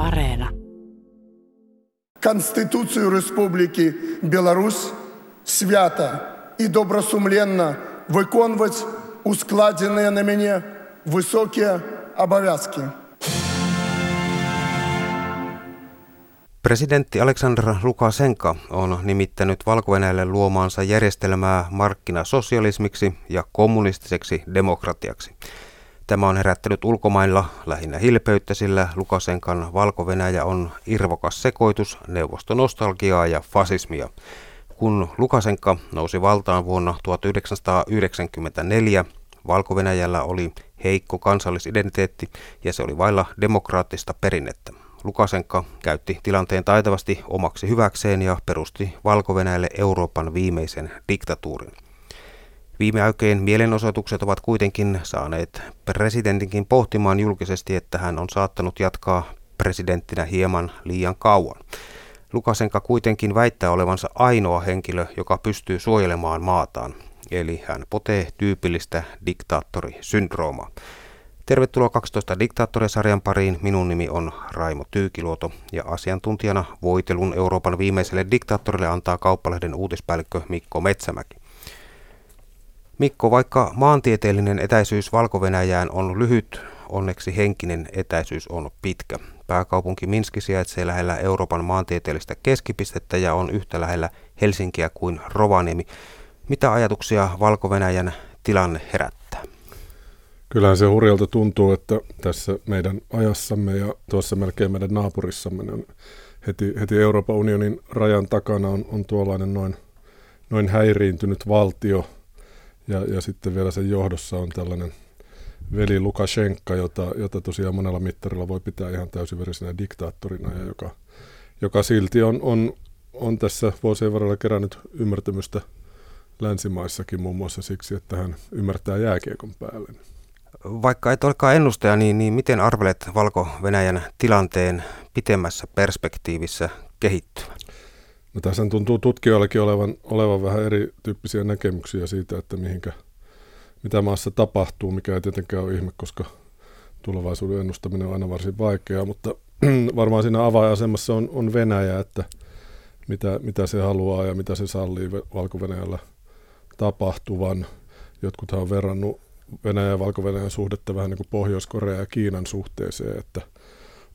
Areena. Конституцию Республики Беларусь свято и добросумленно виконувати ускладенные на меня высокие обовязки. Presidentti Aleksandr Lukashenka on nimittänyt valko luomaansa järjestelmää markkinasosialismiksi ja kommunistiseksi demokratiaksi. Tämä on herättänyt ulkomailla lähinnä hilpeyttä, sillä Lukasenkan valko on irvokas sekoitus neuvostonostalgiaa ja fasismia. Kun Lukasenka nousi valtaan vuonna 1994, valko oli heikko kansallisidentiteetti ja se oli vailla demokraattista perinnettä. Lukasenka käytti tilanteen taitavasti omaksi hyväkseen ja perusti valko Euroopan viimeisen diktatuurin. Viime aikojen mielenosoitukset ovat kuitenkin saaneet presidentinkin pohtimaan julkisesti, että hän on saattanut jatkaa presidenttinä hieman liian kauan. Lukasenka kuitenkin väittää olevansa ainoa henkilö, joka pystyy suojelemaan maataan, eli hän potee tyypillistä diktaattorisyndroomaa. Tervetuloa 12 diktaattorisarjan pariin. Minun nimi on Raimo Tyykiluoto ja asiantuntijana voitelun Euroopan viimeiselle diktaattorille antaa kauppalehden uutispäällikkö Mikko Metsämäki. Mikko, vaikka maantieteellinen etäisyys valko on lyhyt, onneksi henkinen etäisyys on pitkä. Pääkaupunki Minski sijaitsee lähellä Euroopan maantieteellistä keskipistettä ja on yhtä lähellä Helsinkiä kuin Rovaniemi. Mitä ajatuksia valko tilanne herättää? Kyllähän se hurjalta tuntuu, että tässä meidän ajassamme ja tuossa melkein meidän naapurissamme on heti, heti Euroopan unionin rajan takana on, on tuollainen noin, noin häiriintynyt valtio – ja, ja sitten vielä sen johdossa on tällainen veli Lukashenka, jota, jota tosiaan monella mittarilla voi pitää ihan täysiverisenä diktaattorina, ja joka, joka silti on, on, on tässä vuosien varrella kerännyt ymmärtämystä länsimaissakin muun muassa siksi, että hän ymmärtää jääkiekon päälle. Vaikka et olekaan ennustaja, niin, niin miten arvelet Valko-Venäjän tilanteen pitemmässä perspektiivissä kehittyvän? No tässä tuntuu tutkijoillakin olevan, olevan vähän erityyppisiä näkemyksiä siitä, että mihinkä, mitä maassa tapahtuu, mikä ei tietenkään ole ihme, koska tulevaisuuden ennustaminen on aina varsin vaikeaa, mutta varmaan siinä avainasemassa on, on Venäjä, että mitä, mitä se haluaa ja mitä se sallii valko tapahtuvan. Jotkuthan on verrannut Venäjä ja valko suhdetta vähän niin kuin Pohjois-Korea ja Kiinan suhteeseen, että,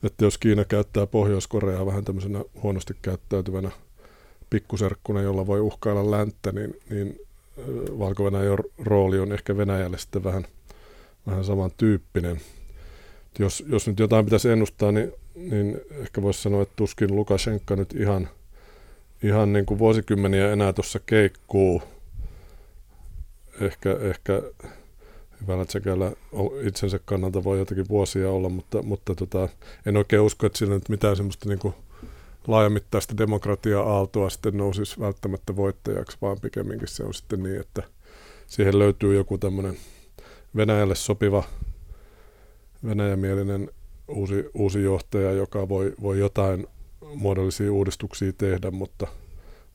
että jos Kiina käyttää Pohjois-Koreaa vähän tämmöisenä huonosti käyttäytyvänä pikkuserkkuna, jolla voi uhkailla länttä, niin, niin valko rooli on ehkä Venäjälle sitten vähän, vähän samantyyppinen. Jos, jos nyt jotain pitäisi ennustaa, niin, niin ehkä voisi sanoa, että tuskin Lukashenka nyt ihan, ihan niin kuin vuosikymmeniä enää tuossa keikkuu. Ehkä, ehkä hyvällä tsekällä itsensä kannalta voi jotakin vuosia olla, mutta, mutta tota, en oikein usko, että sillä nyt mitään semmoista niin kuin laajamittaista demokratia-aaltoa sitten nousisi välttämättä voittajaksi, vaan pikemminkin se on sitten niin, että siihen löytyy joku tämmöinen Venäjälle sopiva venäjämielinen uusi, uusi johtaja, joka voi, voi jotain muodollisia uudistuksia tehdä, mutta,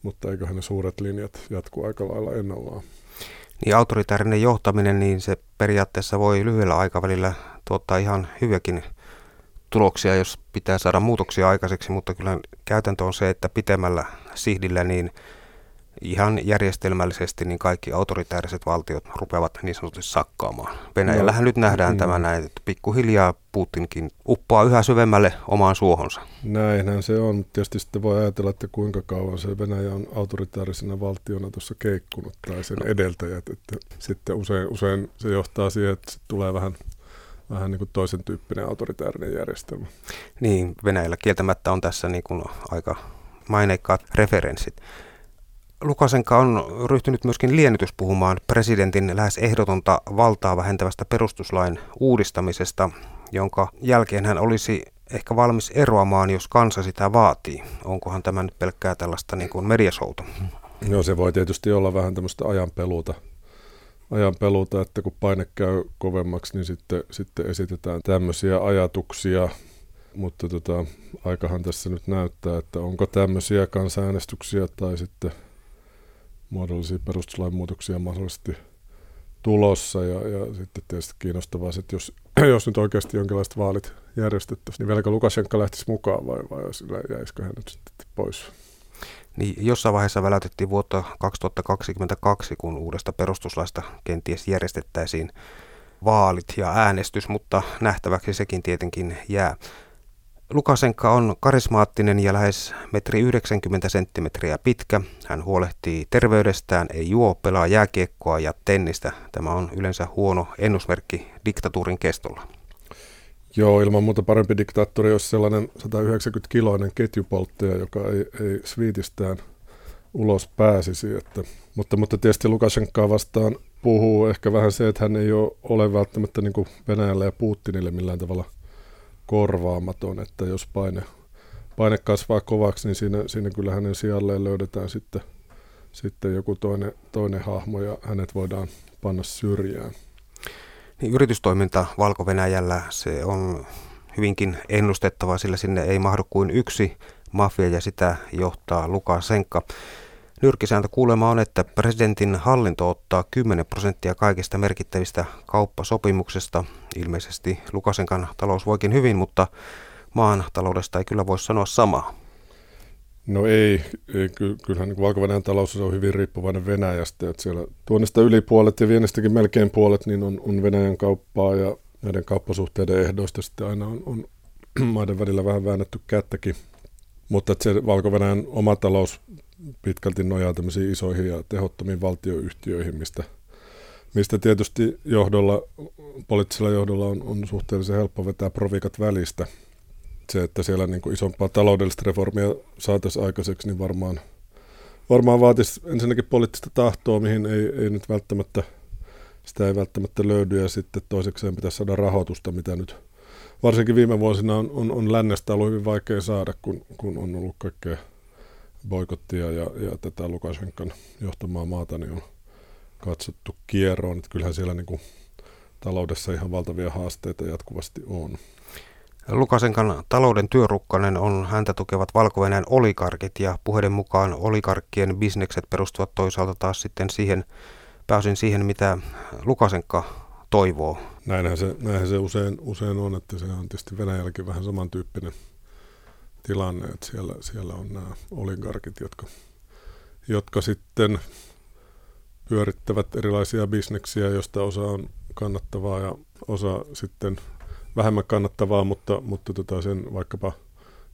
mutta eiköhän ne suuret linjat jatku aika lailla ennallaan. Niin autoritaarinen johtaminen, niin se periaatteessa voi lyhyellä aikavälillä tuottaa ihan hyviäkin tuloksia, jos pitää saada muutoksia aikaiseksi, mutta kyllä käytäntö on se, että pitemmällä sihdillä niin ihan järjestelmällisesti niin kaikki autoritääriset valtiot rupeavat niin sanotusti sakkaamaan. Venäjällähän no, nyt nähdään mm. tämä näin, että pikkuhiljaa Putinkin uppoaa yhä syvemmälle omaan suohonsa. Näinhän se on. Tietysti sitten voi ajatella, että kuinka kauan se Venäjä on autoritaarisena valtiona tuossa keikkunut tai sen no. edeltäjät. Että sitten usein, usein se johtaa siihen, että tulee vähän vähän niin kuin toisen tyyppinen autoritäärinen järjestelmä. Niin, Venäjällä kieltämättä on tässä niin kuin aika maineikkaat referenssit. Lukasenka on ryhtynyt myöskin liennytys puhumaan presidentin lähes ehdotonta valtaa vähentävästä perustuslain uudistamisesta, jonka jälkeen hän olisi ehkä valmis eroamaan, jos kansa sitä vaatii. Onkohan tämä nyt pelkkää tällaista niin kuin mediasouta? No se voi tietysti olla vähän tämmöistä ajanpeluuta ajan peluta, että kun paine käy kovemmaksi, niin sitten, sitten esitetään tämmöisiä ajatuksia. Mutta tota, aikahan tässä nyt näyttää, että onko tämmöisiä kansanäänestyksiä tai sitten muodollisia perustuslain muutoksia mahdollisesti tulossa. Ja, ja sitten tietysti kiinnostavaa, että jos, jos nyt oikeasti jonkinlaiset vaalit järjestettäisiin, niin vieläkö Lukashenka lähtisi mukaan vai, vai jäisikö hän nyt sitten pois? Niin jossain vaiheessa väläytettiin vuotta 2022, kun uudesta perustuslaista kenties järjestettäisiin vaalit ja äänestys, mutta nähtäväksi sekin tietenkin jää. Lukasenka on karismaattinen ja lähes metri 90 senttimetriä pitkä. Hän huolehtii terveydestään, ei juo, pelaa jääkiekkoa ja tennistä. Tämä on yleensä huono ennusmerkki diktatuurin kestolla. Joo, ilman muuta parempi diktaattori olisi sellainen 190-kiloinen ketjupolttaja, joka ei, ei sviitistään ulos pääsisi. Että, mutta, mutta tietysti Lukashenkaa vastaan puhuu ehkä vähän se, että hän ei ole, ole välttämättä niin kuin Venäjälle ja Putinille millään tavalla korvaamaton, että jos paine, paine kasvaa kovaksi, niin siinä, siinä kyllä hänen sijalleen löydetään sitten, sitten joku toinen, toinen hahmo ja hänet voidaan panna syrjään. Niin yritystoiminta valko se on hyvinkin ennustettavaa, sillä sinne ei mahdu kuin yksi mafia ja sitä johtaa Lukashenka. Nyrkkisääntö kuulema on, että presidentin hallinto ottaa 10 prosenttia kaikista merkittävistä kauppasopimuksesta. Ilmeisesti Lukasenkan talous voikin hyvin, mutta maan taloudesta ei kyllä voi sanoa samaa. No ei, ei kyllähän niin valko talous on hyvin riippuvainen Venäjästä, että siellä tuonnista yli puolet ja viennistäkin melkein puolet niin on, on Venäjän kauppaa ja näiden kauppasuhteiden ehdoista sitten aina on, on maiden välillä vähän väännetty kättäkin. Mutta että se valko oma talous pitkälti nojaa tämmöisiin isoihin ja tehottomiin valtioyhtiöihin, mistä, mistä tietysti johdolla, poliittisella johdolla on, on suhteellisen helppo vetää provikat välistä. Se, että siellä niin kuin isompaa taloudellista reformia saataisiin aikaiseksi, niin varmaan, varmaan vaatisi ensinnäkin poliittista tahtoa, mihin ei, ei nyt välttämättä, sitä ei välttämättä löydy, ja sitten toisekseen pitäisi saada rahoitusta, mitä nyt varsinkin viime vuosina on, on, on lännestä ollut hyvin vaikea saada, kun, kun on ollut kaikkea boikottia ja, ja tätä Lukashenkan johtamaa maata niin on katsottu kierroon. Että kyllähän siellä niin kuin taloudessa ihan valtavia haasteita jatkuvasti on. Lukasenkan talouden työrukkanen on häntä tukevat valko oligarkit ja puheiden mukaan oligarkkien bisnekset perustuvat toisaalta taas sitten siihen, pääosin siihen, mitä Lukasenka toivoo. Näinhän se, näinhän se usein, usein on, että se on tietysti Venäjälläkin vähän samantyyppinen tilanne, että siellä, siellä on nämä oligarkit, jotka, jotka sitten pyörittävät erilaisia bisneksiä, joista osa on kannattavaa ja osa sitten vähemmän kannattavaa, mutta, mutta tota sen vaikkapa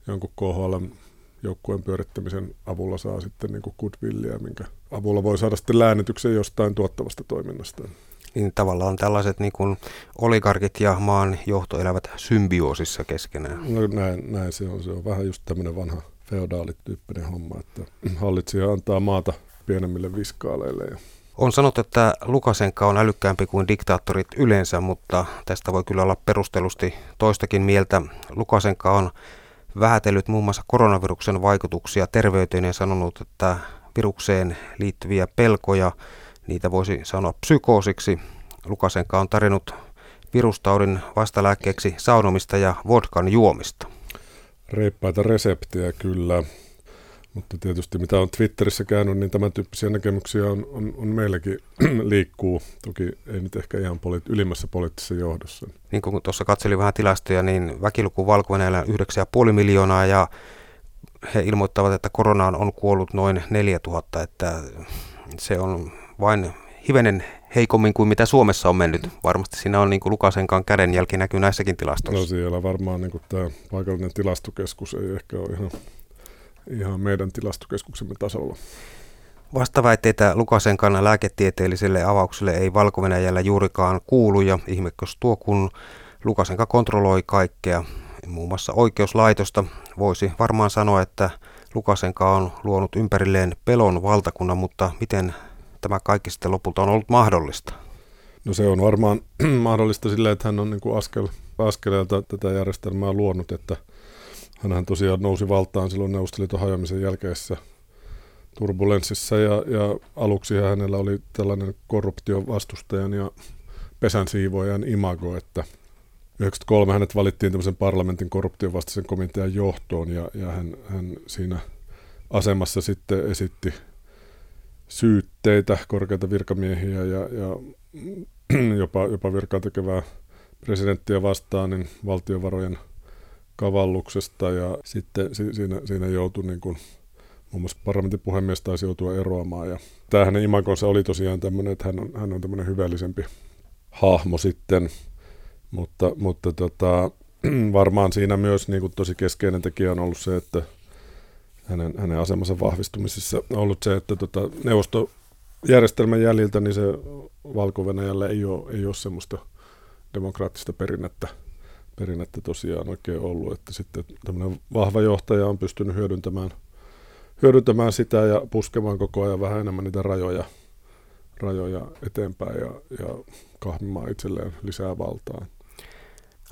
jonkun KHL joukkueen pyörittämisen avulla saa sitten niin goodwillia, minkä avulla voi saada sitten läänityksen jostain tuottavasta toiminnasta niin tavallaan tällaiset niin kuin oligarkit ja maan johto elävät symbioosissa keskenään. No näin, näin se on. Se on vähän just tämmöinen vanha feodaalityyppinen homma, että hallitsija antaa maata pienemmille viskaaleille. Ja on sanottu, että Lukasenka on älykkäämpi kuin diktaattorit yleensä, mutta tästä voi kyllä olla perustelusti toistakin mieltä. Lukasenka on vähätellyt muun muassa koronaviruksen vaikutuksia terveyteen ja sanonut, että virukseen liittyviä pelkoja Niitä voisi sanoa psykoosiksi. Lukasenka on tarjonnut virustaudin vastalääkkeeksi saunomista ja vodkan juomista. Reippaita reseptejä kyllä, mutta tietysti mitä on Twitterissä käynyt, niin tämän tyyppisiä näkemyksiä on, on, on meilläkin liikkuu. Toki ei nyt ehkä ihan poli- ylimmässä poliittisessa johdossa. Niin kuin tuossa katselin vähän tilastoja, niin väkiluku valko on 9,5 miljoonaa ja he ilmoittavat, että koronaan on kuollut noin 4000, että se on vain hivenen heikommin kuin mitä Suomessa on mennyt. Varmasti siinä on niin kuin Lukasenkaan kädenjälki näkyy näissäkin tilastoissa. No siellä varmaan niin kuin tämä paikallinen tilastokeskus ei ehkä ole ihan, ihan meidän tilastokeskuksemme tasolla. Vastaväitteitä Lukasenkan lääketieteelliselle avaukselle ei valko juurikaan kuulu ja ihmekkös tuo, kun Lukasenka kontrolloi kaikkea, muun muassa oikeuslaitosta. Voisi varmaan sanoa, että Lukasenka on luonut ympärilleen pelon valtakunnan, mutta miten tämä kaikki sitten lopulta on ollut mahdollista? No se on varmaan mahdollista sillä, että hän on niin kuin askel, askeleelta tätä järjestelmää luonut, että hän tosiaan nousi valtaan silloin Neuvostoliiton hajoamisen jälkeisessä turbulenssissa ja, ja aluksi hänellä oli tällainen korruptiovastustajan ja pesän siivoajan imago, että 93 hänet valittiin tämmöisen parlamentin korruptiovastaisen komitean johtoon ja, ja hän, hän siinä asemassa sitten esitti syytteitä korkeita virkamiehiä ja, ja jopa, jopa virkaa tekevää presidenttiä vastaan niin valtiovarojen kavalluksesta ja sitten siinä, siinä joutui niin kuin, muun muassa parlamentin puhemies taisi joutua eroamaan. Ja tämä hänen imakonsa oli tosiaan tämmöinen, että hän on, hän on tämmöinen hyvällisempi hahmo sitten, mutta, mutta tota, varmaan siinä myös niin kuin tosi keskeinen tekijä on ollut se, että hänen, hänen asemansa vahvistumisessa on ollut se, että tota, neuvostojärjestelmän jäljiltä niin se valko ei ole, ei ole semmoista demokraattista perinnettä, perinnettä tosiaan oikein ollut, että sitten tämmöinen vahva johtaja on pystynyt hyödyntämään, hyödyntämään sitä ja puskemaan koko ajan vähän enemmän niitä rajoja, rajoja eteenpäin ja, ja kahmimaan itselleen lisää valtaa.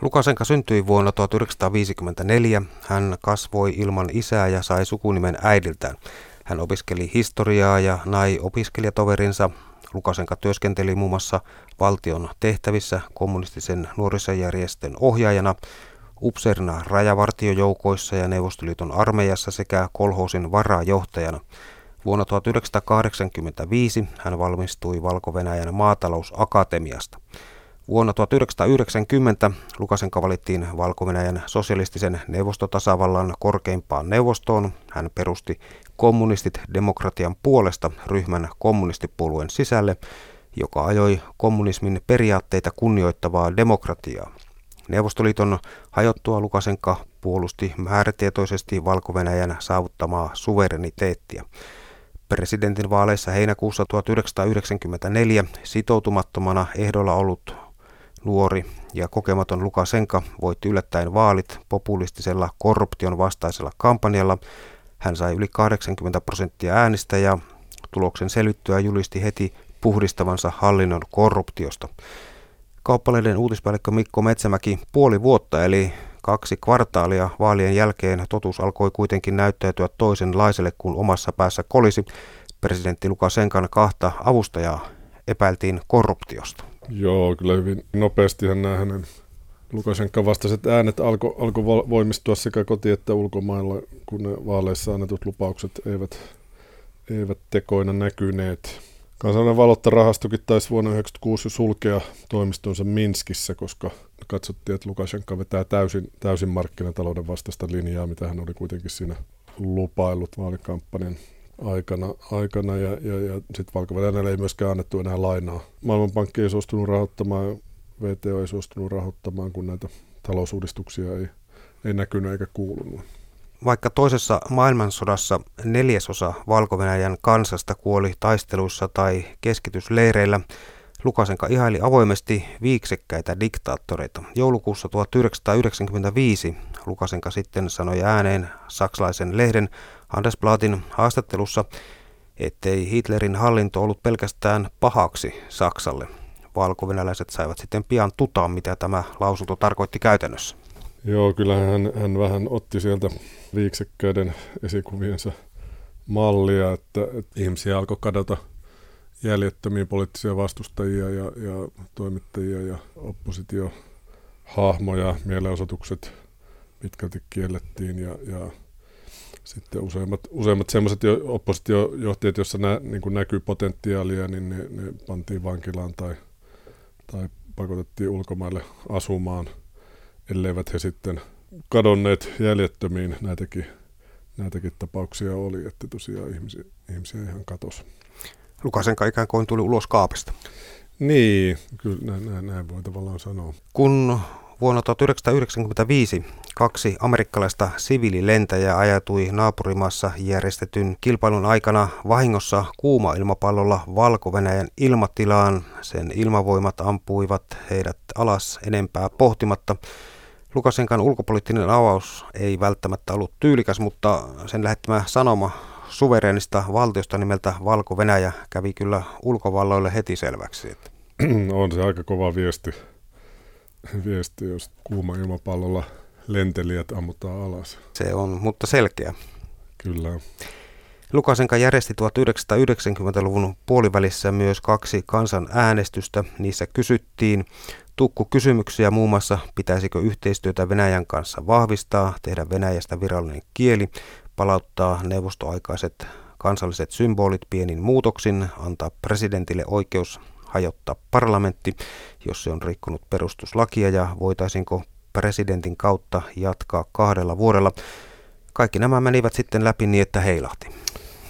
Lukasenka syntyi vuonna 1954. Hän kasvoi ilman isää ja sai sukunimen äidiltään. Hän opiskeli historiaa ja nai opiskelijatoverinsa. Lukasenka työskenteli muun muassa valtion tehtävissä kommunistisen nuorisojärjestön ohjaajana, upseerina rajavartiojoukoissa ja Neuvostoliiton armeijassa sekä kolhoosin varajohtajana. Vuonna 1985 hän valmistui Valko-Venäjän maatalousakatemiasta. Vuonna 1990 Lukasenka valittiin valko sosialistisen neuvostotasavallan korkeimpaan neuvostoon. Hän perusti kommunistit demokratian puolesta ryhmän kommunistipuolueen sisälle, joka ajoi kommunismin periaatteita kunnioittavaa demokratiaa. Neuvostoliiton hajottua Lukasenka puolusti määrätietoisesti valko saavuttamaa suvereniteettia. Presidentin vaaleissa heinäkuussa 1994 sitoutumattomana ehdolla ollut nuori ja kokematon Lukasenka voitti yllättäen vaalit populistisella korruption vastaisella kampanjalla. Hän sai yli 80 prosenttia äänistä ja tuloksen selvittyä julisti heti puhdistavansa hallinnon korruptiosta. Kauppaleiden uutispäällikkö Mikko Metsämäki puoli vuotta eli kaksi kvartaalia vaalien jälkeen totuus alkoi kuitenkin näyttäytyä toisenlaiselle kuin omassa päässä kolisi. Presidentti Lukasenkan kahta avustajaa epäiltiin korruptiosta. Joo, kyllä hyvin nopeastihan nämä hänen Lukasenkan vastaiset äänet alkoi alko voimistua sekä koti- että ulkomailla, kun ne vaaleissa annetut lupaukset eivät, eivät tekoina näkyneet. Kansainvälinen valuuttarahastokin taisi vuonna 1996 jo sulkea toimistonsa Minskissä, koska katsottiin, että Lukashenka vetää täysin, täysin markkinatalouden vastaista linjaa, mitä hän oli kuitenkin siinä lupaillut vaalikampanjan aikana, aikana ja, ja, ja sitten valko ei myöskään annettu enää lainaa. Maailmanpankki ei suostunut rahoittamaan, VTO ei suostunut rahoittamaan, kun näitä talousuudistuksia ei, ei näkynyt eikä kuulunut. Vaikka toisessa maailmansodassa neljäsosa valko kansasta kuoli taisteluissa tai keskitysleireillä, Lukasenka ihaili avoimesti viiksekkäitä diktaattoreita. Joulukuussa 1995 Lukasenka sitten sanoi ääneen saksalaisen lehden Handelsblatin haastattelussa, ettei Hitlerin hallinto ollut pelkästään pahaksi Saksalle. Valkovenäläiset saivat sitten pian tutaa, mitä tämä lausunto tarkoitti käytännössä. Joo, kyllä hän, hän vähän otti sieltä viiksekkäiden esikuviensa mallia, että, että ihmisiä alkoi kadota jäljettömiä poliittisia vastustajia ja, ja toimittajia ja oppositiohahmoja. Mielenosoitukset pitkälti kiellettiin ja, ja sitten useimmat, useimmat sellaiset oppositiojohtajat, joissa nä, niin näkyy potentiaalia, niin ne, ne pantiin vankilaan tai, tai pakotettiin ulkomaille asumaan, elleivät he sitten kadonneet jäljettömiin. Näitäkin, näitäkin tapauksia oli, että tosiaan ihmisiä, ihmisiä ihan katosi. Lukasenka ikään kuin tuli ulos kaapista. Niin, kyllä näin, näin, näin voi tavallaan sanoa. Kun vuonna 1995 kaksi amerikkalaista siviililentäjää ajatui naapurimaassa järjestetyn kilpailun aikana vahingossa kuuma ilmapallolla Valko-Venäjän ilmatilaan. Sen ilmavoimat ampuivat heidät alas enempää pohtimatta. Lukasenkan ulkopoliittinen avaus ei välttämättä ollut tyylikäs, mutta sen lähettämä sanoma suvereenista valtiosta nimeltä Valko-Venäjä kävi kyllä ulkovalloille heti selväksi. On se aika kova viesti, viesti jos kuuma ilmapallolla lentelijät ammutaan alas. Se on, mutta selkeä. Kyllä. Lukasenka järjesti 1990-luvun puolivälissä myös kaksi kansan äänestystä. Niissä kysyttiin tukku kysymyksiä muun muassa, pitäisikö yhteistyötä Venäjän kanssa vahvistaa, tehdä Venäjästä virallinen kieli, palauttaa neuvostoaikaiset kansalliset symbolit pienin muutoksin, antaa presidentille oikeus hajottaa parlamentti, jos se on rikkonut perustuslakia ja voitaisiinko presidentin kautta jatkaa kahdella vuodella. Kaikki nämä menivät sitten läpi niin, että heilahti.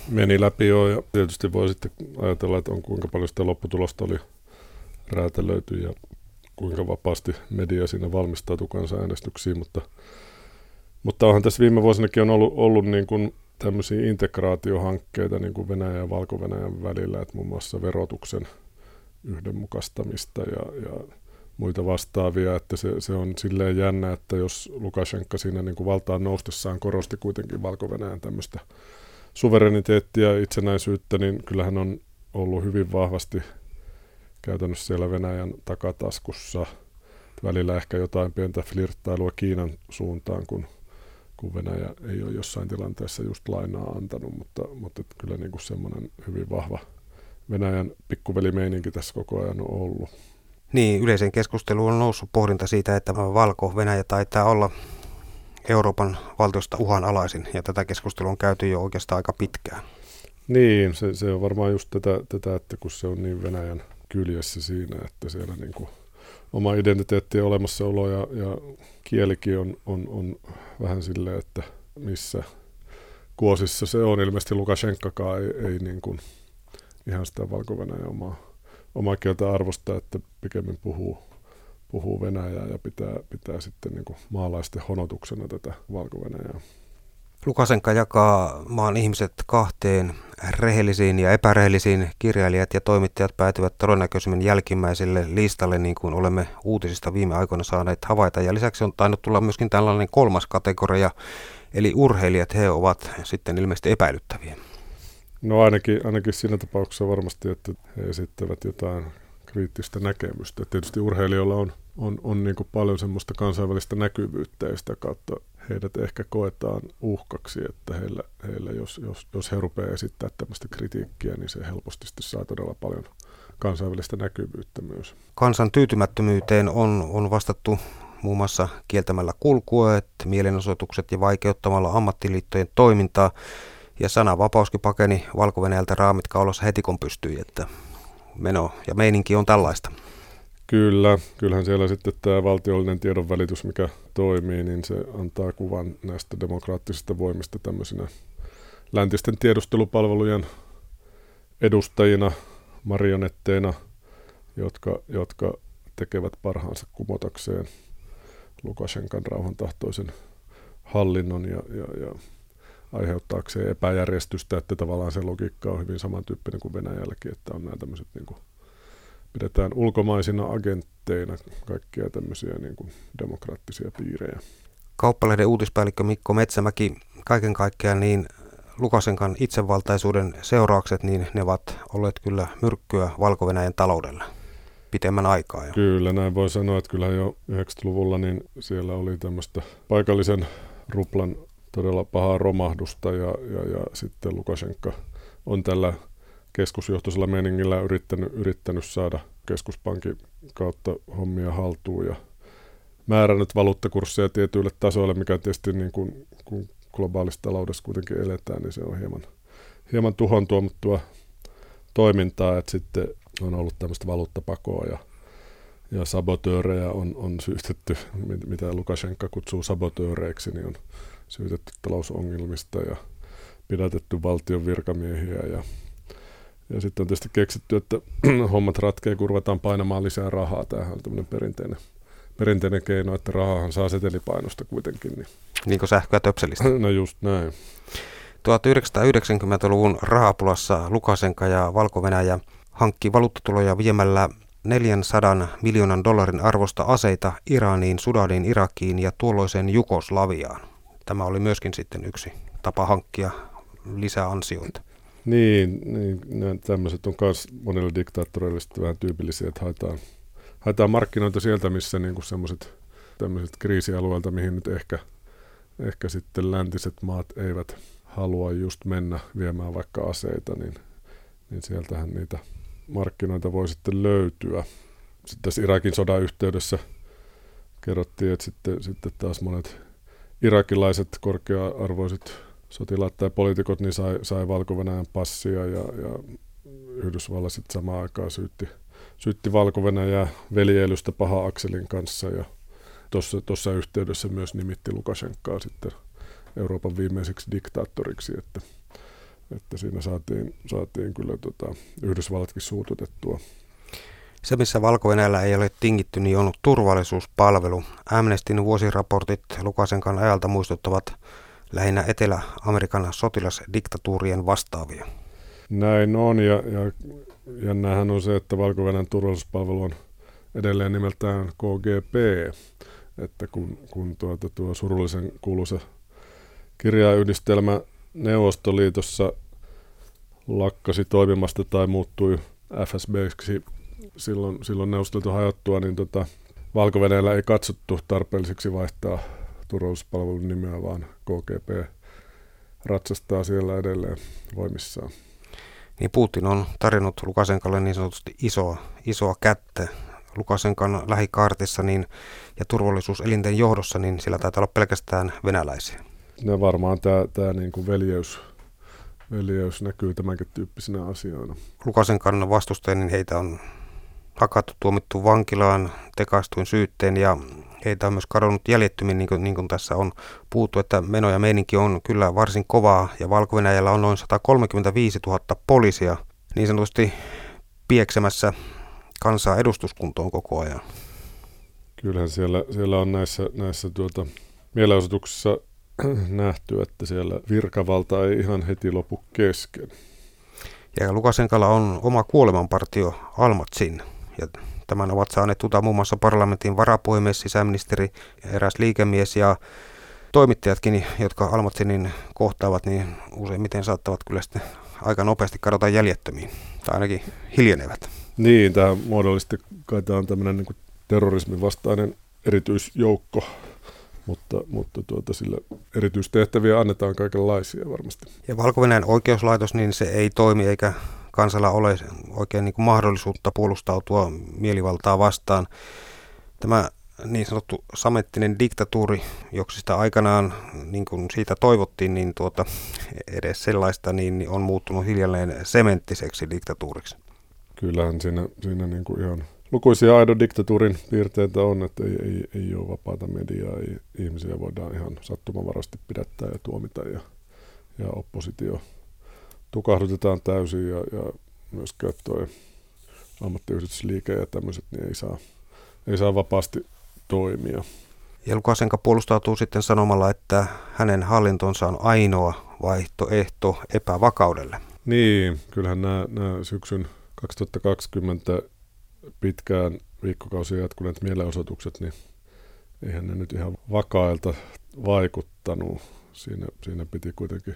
Meni läpi jo ja tietysti voi sitten ajatella, että on kuinka paljon sitä lopputulosta oli räätälöity ja kuinka vapaasti media siinä valmistautui kansanäänestyksiin, mutta, mutta onhan tässä viime vuosinakin on ollut, ollut niin kuin tämmöisiä integraatiohankkeita niin kuin Venäjän ja valko välillä, että muun muassa verotuksen yhdenmukaistamista ja, ja muita vastaavia, että se, se on silleen jännä, että jos Lukashenka siinä niin kuin valtaan noustessaan korosti kuitenkin valko tämmöistä suvereniteettia ja itsenäisyyttä, niin kyllähän on ollut hyvin vahvasti käytännössä siellä Venäjän takataskussa. Välillä ehkä jotain pientä flirttailua Kiinan suuntaan, kun, kun Venäjä ei ole jossain tilanteessa just lainaa antanut, mutta, mutta kyllä niin kuin semmoinen hyvin vahva Venäjän pikkuvelimeininki tässä koko ajan on ollut. Niin, yleisen keskusteluun on noussut pohdinta siitä, että Valko-Venäjä taitaa olla Euroopan valtiosta uhanalaisin, ja tätä keskustelua on käyty jo oikeastaan aika pitkään. Niin, se, se on varmaan just tätä, tätä, että kun se on niin Venäjän kyljessä siinä, että siellä niin kuin oma identiteetti ja olemassaolo ja, ja kielikin on, on, on vähän silleen, että missä kuosissa se on. Ilmeisesti Lukashenkakaan ei, ei niin kuin ihan sitä valko omaa, omaa kieltä arvosta, että pikemmin puhuu, puhuu Venäjää ja pitää, pitää sitten niin kuin maalaisten honotuksena tätä valko. Lukasenka jakaa maan ihmiset kahteen rehellisiin ja epärehellisiin. Kirjailijat ja toimittajat päätyvät todennäköisemmin jälkimmäiselle listalle, niin kuin olemme uutisista viime aikoina saaneet havaita. Ja lisäksi on tainnut tulla myöskin tällainen kolmas kategoria, eli urheilijat, he ovat sitten ilmeisesti epäilyttäviä. No ainakin, ainakin siinä tapauksessa varmasti, että he esittävät jotain kriittistä näkemystä. Tietysti urheilijoilla on, on, on niin paljon semmoista kansainvälistä näkyvyyttä ja sitä kautta heidät ehkä koetaan uhkaksi, että heillä, heillä jos, jos, jos he rupeaa esittämään tämmöistä kritiikkiä, niin se helposti saa todella paljon kansainvälistä näkyvyyttä myös. Kansan tyytymättömyyteen on, on vastattu muun muassa kieltämällä kulkueet, mielenosoitukset ja vaikeuttamalla ammattiliittojen toimintaa. Ja sananvapauskin pakeni valko raamit kaulassa heti kun pystyi, että meno ja meininki on tällaista. Kyllä, kyllähän siellä sitten tämä valtiollinen tiedonvälitys, mikä toimii, niin se antaa kuvan näistä demokraattisista voimista tämmöisenä läntisten tiedustelupalvelujen edustajina, marionetteina, jotka, jotka tekevät parhaansa kumotakseen Lukashenkan rauhantahtoisen hallinnon ja, ja, ja aiheuttaakseen epäjärjestystä, että tavallaan se logiikka on hyvin samantyyppinen kuin Venäjälläkin, että on nämä tämmöiset niin kuin pidetään ulkomaisina agentteina kaikkia tämmöisiä niin kuin demokraattisia piirejä. Kauppalehden uutispäällikkö Mikko Metsämäki, kaiken kaikkiaan niin Lukasenkan itsevaltaisuuden seuraukset, niin ne ovat olleet kyllä myrkkyä valko taloudelle pitemmän aikaa. Jo. Kyllä, näin voi sanoa, että kyllä jo 90-luvulla niin siellä oli tämmöistä paikallisen ruplan todella pahaa romahdusta ja, ja, ja sitten Lukashenka on tällä keskusjohtoisella meningillä yrittänyt, yrittänyt saada keskuspankin kautta hommia haltuun ja määrännyt valuuttakursseja tietyille tasoille, mikä tietysti niin kuin, kun globaalissa taloudessa kuitenkin eletään, niin se on hieman, hieman tuhon tuomittua toimintaa, että sitten on ollut tämmöistä valuuttapakoa ja, ja sabotöörejä on, on syytetty, mitä Lukashenka kutsuu sabotööreiksi, niin on syytetty talousongelmista ja pidätetty valtion virkamiehiä ja ja sitten on tietysti keksitty, että hommat ratkee, kun ruvetaan painamaan lisää rahaa. Tämähän on tämmöinen perinteinen, perinteinen keino, että rahahan saa setelipainosta kuitenkin. Niin, niin kuin sähköä töpselistä. No just näin. 1990-luvun rahapulassa Lukasenka ja valko hankki valuuttatuloja viemällä 400 miljoonan dollarin arvosta aseita Iraniin, Sudaniin, Irakiin ja tuolloiseen Jugoslaviaan. Tämä oli myöskin sitten yksi tapa hankkia lisää ansioita. Niin, niin tämmöiset on myös monille diktaattoreille vähän tyypillisiä, että haetaan, haetaan markkinoita sieltä, missä niin semmoiset tämmöiset kriisialueelta, mihin nyt ehkä, ehkä sitten läntiset maat eivät halua just mennä viemään vaikka aseita, niin, niin sieltähän niitä markkinoita voi sitten löytyä. Sitten tässä Irakin sodan yhteydessä kerrottiin, että sitten, sitten taas monet irakilaiset korkea-arvoiset sotilaat tai poliitikot niin sai, sai valko passia ja, ja Yhdysvallat sitten samaan aikaan syytti, syytti valko veljeilystä paha Akselin kanssa ja tuossa yhteydessä myös nimitti Lukashenkaa sitten Euroopan viimeiseksi diktaattoriksi, että, että siinä saatiin, saatiin kyllä tota, Yhdysvallatkin suututettua. Se, missä valko ei ole tingitty, niin on turvallisuuspalvelu. Amnestin vuosiraportit Lukasenkan ajalta muistuttavat lähinnä Etelä-Amerikan sotilasdiktatuurien vastaavia. Näin on, ja, ja jännähän on se, että valko turvallisuuspalvelu on edelleen nimeltään KGP, että kun, kun tuota, tuo surullisen kuuluisa kirjayhdistelmä Neuvostoliitossa lakkasi toimimasta tai muuttui FSBksi silloin, silloin Neuvostoliiton hajottua, niin tota, valko ei katsottu tarpeelliseksi vaihtaa turvallisuuspalvelun nimeä, vaan KGP ratsastaa siellä edelleen voimissaan. Niin Putin on tarjonnut Lukasenkalle niin sanotusti isoa, isoa kättä Lukasenkan lähikaartissa niin, ja turvallisuuselinten johdossa, niin sillä taitaa olla pelkästään venäläisiä. Ne varmaan tämä, tämä niin kuin veljeys, veljeys näkyy tämänkin tyyppisinä asioina. Lukasenkan vastustajia, niin heitä on hakattu, tuomittu vankilaan, tekaistuin syytteen ja heitä on myös kadonnut jäljettymin, niin kuin, niin kuin tässä on puhuttu, että meno ja meininki on kyllä varsin kovaa ja valko on noin 135 000 poliisia niin sanotusti pieksemässä kansaa edustuskuntoon koko ajan. Kyllähän siellä, siellä on näissä, näissä tuota, mielenosoituksissa nähty, että siellä virkavalta ei ihan heti lopu kesken. Ja Lukasenkalla on oma kuolemanpartio Almatsin. Ja tämän ovat saaneet tuta muun muassa parlamentin varapuhemies, sisäministeri, eräs liikemies ja toimittajatkin, jotka Almatsinin kohtaavat, niin useimmiten saattavat kyllä sitten aika nopeasti kadota jäljettömiin, tai ainakin hiljenevät. Niin, tämä muodollisesti kai tämä on tämmöinen niin terrorismin vastainen erityisjoukko, mutta, mutta tuota, sille erityistehtäviä annetaan kaikenlaisia varmasti. Ja valko oikeuslaitos, niin se ei toimi eikä kansalla ole oikein niin kuin mahdollisuutta puolustautua mielivaltaa vastaan. Tämä niin sanottu samettinen diktatuuri, joksi sitä aikanaan niin kuin siitä toivottiin, niin tuota, edes sellaista, niin on muuttunut hiljalleen sementtiseksi diktatuuriksi. Kyllähän siinä, siinä niin kuin ihan lukuisia aidon diktatuurin piirteitä on, että ei, ei, ei ole vapaata mediaa, ei, ihmisiä voidaan ihan sattumavarasti pidättää ja tuomita ja, ja oppositio tukahdutetaan täysin ja, ja myöskään tuo ammattiyhdistysliike ja tämmöiset niin ei saa, ei saa vapaasti toimia. Ja Lukasenka puolustautuu sitten sanomalla, että hänen hallintonsa on ainoa vaihtoehto epävakaudelle. Niin, kyllähän nämä, nämä syksyn 2020 pitkään viikkokausia jatkuneet mielenosoitukset, niin eihän ne nyt ihan vakailta vaikuttanut. Siinä, siinä piti kuitenkin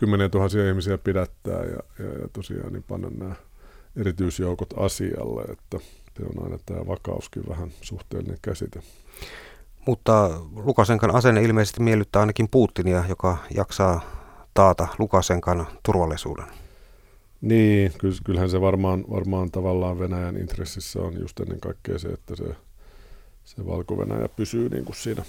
kymmeniä tuhansia ihmisiä pidättää ja, ja, ja tosiaan niin panna nämä erityisjoukot asialle, että se on aina tämä vakauskin vähän suhteellinen käsite. Mutta Lukasenkan asenne ilmeisesti miellyttää ainakin Putinia, joka jaksaa taata Lukasenkan turvallisuuden. Niin, kyllähän se varmaan, varmaan tavallaan Venäjän intressissä on just ennen kaikkea se, että se, se Valko-Venäjä pysyy niin kuin siinä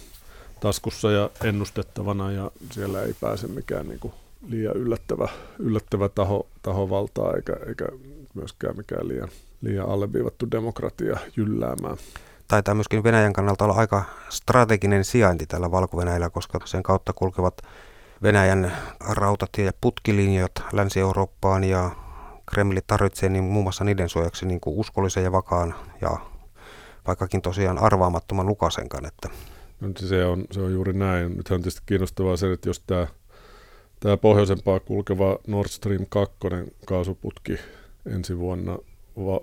taskussa ja ennustettavana ja siellä ei pääse mikään niin kuin liian yllättävä, yllättävä taho, taho valtaa eikä, eikä myöskään mikään liian, liian alleviivattu demokratia jylläämään. Taitaa myöskin Venäjän kannalta olla aika strateginen sijainti tällä valko koska sen kautta kulkevat Venäjän rautatie- ja putkilinjat Länsi-Eurooppaan ja Kremli tarvitsee niin muun muassa niiden suojaksi niin kuin uskollisen ja vakaan ja vaikkakin tosiaan arvaamattoman Lukasenkan. Että. No, se, on, se on juuri näin. Nyt on tietysti kiinnostavaa se, että jos tämä, tämä pohjoisempaa kulkeva Nord Stream 2 kaasuputki ensi vuonna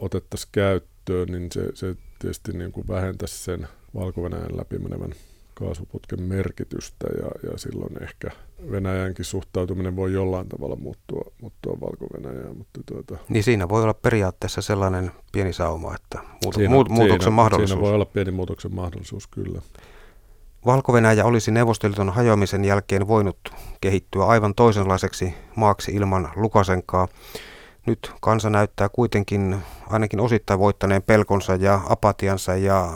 otettaisiin käyttöön, niin se, se tietysti niin kuin vähentäisi sen Valko-Venäjän läpimenevän kaasuputken merkitystä ja, ja silloin ehkä Venäjänkin suhtautuminen voi jollain tavalla muuttua, muuttua Valko-Venäjään. Mutta tuota... Niin siinä voi olla periaatteessa sellainen pieni sauma, että muut, siinä, muut, muutoksen siinä, mahdollisuus. Siinä voi olla pieni muutoksen mahdollisuus, kyllä. Valko olisi Neuvostoliiton hajoamisen jälkeen voinut kehittyä aivan toisenlaiseksi maaksi ilman Lukasenkaa. Nyt kansa näyttää kuitenkin ainakin osittain voittaneen pelkonsa ja apatiansa ja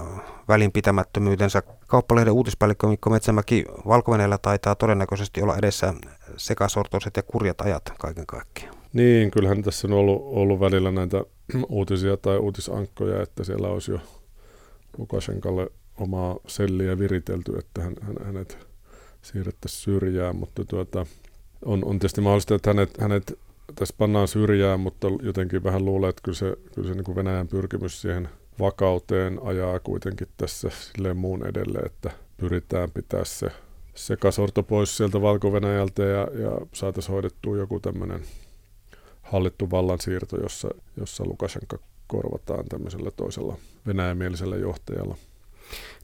välinpitämättömyytensä. Kauppalehden uutispäällikkö Mikko Metsämäki valko taitaa todennäköisesti olla edessä sekasortoiset ja kurjat ajat kaiken kaikkiaan. Niin, kyllähän tässä on ollut, ollut välillä näitä uutisia tai uutisankkoja, että siellä olisi jo Lukashenkalle omaa selliä viritelty, että hän, hän, hänet siirrettäisiin syrjään, mutta tuota, on, on tietysti mahdollista, että hänet, hänet tässä pannaan syrjään, mutta jotenkin vähän luulen, että kyllä se, kyllä se niin kuin Venäjän pyrkimys siihen vakauteen ajaa kuitenkin tässä silleen muun edelle, että pyritään pitää se sekasorto pois sieltä valko ja, ja saataisiin hoidettua joku tämmöinen hallittu vallansiirto, jossa, jossa Lukashenka korvataan tämmöisellä toisella venäjämielisellä johtajalla.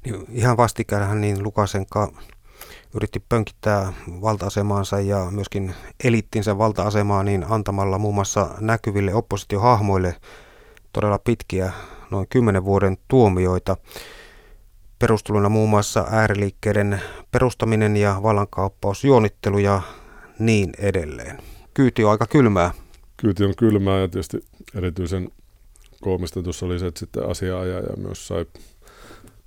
Niin, ihan vastikään niin Lukasenka yritti pönkittää valta-asemaansa ja myöskin elittinsä valta-asemaa niin antamalla muun muassa näkyville oppositiohahmoille todella pitkiä, noin kymmenen vuoden tuomioita. Perustuluna muun muassa ääriliikkeiden perustaminen ja vallankauppaus, juonittelu ja niin edelleen. Kyyti on aika kylmää. Kyyti on kylmää ja tietysti erityisen koomista tuossa oli se, että sitten asiaajaja myös sai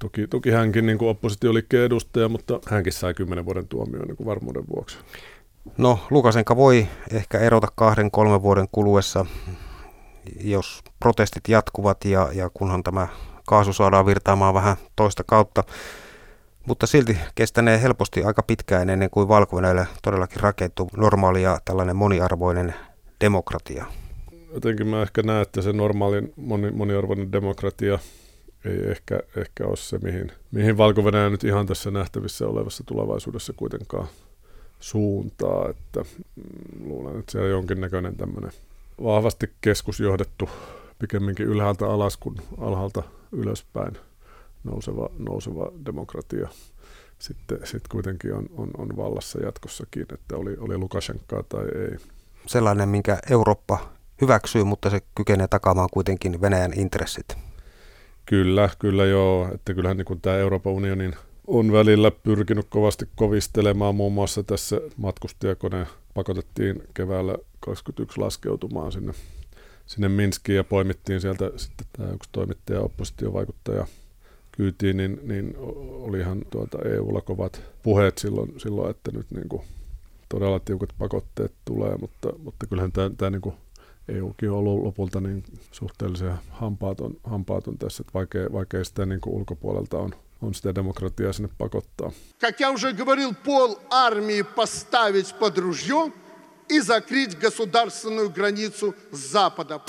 Toki, toki hänkin niin oppositioliikkeen edustaja, mutta hänkin sai kymmenen vuoden tuomioon niin varmuuden vuoksi. No, Lukasenka voi ehkä erota kahden, kolmen vuoden kuluessa, jos protestit jatkuvat ja, ja kunhan tämä kaasu saadaan virtaamaan vähän toista kautta. Mutta silti kestänee helposti aika pitkään ennen kuin valko todellakin rakentuu normaali ja tällainen moniarvoinen demokratia. Jotenkin mä ehkä näen, että se normaali moni, moniarvoinen demokratia ei ehkä, ehkä ole se, mihin, mihin valko nyt ihan tässä nähtävissä olevassa tulevaisuudessa kuitenkaan suuntaa. Että mm, luulen, että siellä on jonkinnäköinen tämmöinen vahvasti keskusjohdettu pikemminkin ylhäältä alas kuin alhaalta ylöspäin nouseva, nouseva demokratia sitten, sitten kuitenkin on, on, on vallassa jatkossakin, että oli, oli Lukashenkaa tai ei. Sellainen, minkä Eurooppa hyväksyy, mutta se kykenee takaamaan kuitenkin Venäjän intressit. Kyllä, kyllä joo. Että kyllähän niin tämä Euroopan unionin on välillä pyrkinyt kovasti kovistelemaan. Muun muassa tässä matkustajakone pakotettiin keväällä 2021 laskeutumaan sinne, sinne Minskiin ja poimittiin sieltä sitten tämä yksi toimittaja, oppositiovaikuttaja kyytiin, niin, niin olihan tuota EUlla kovat puheet silloin, silloin että nyt niin kuin todella tiukat pakotteet tulee, mutta, mutta kyllähän tämä, tämä niin kuin EUkin on ollut lopulta niin suhteellisen hampaaton, hampaaton tässä, että vaikea, vaikea sitä niin kuin ulkopuolelta on, on sitä demokratiaa sinne pakottaa. Как я уже говорил, пол армии поставить под ружье и закрыть государственную границу с запада.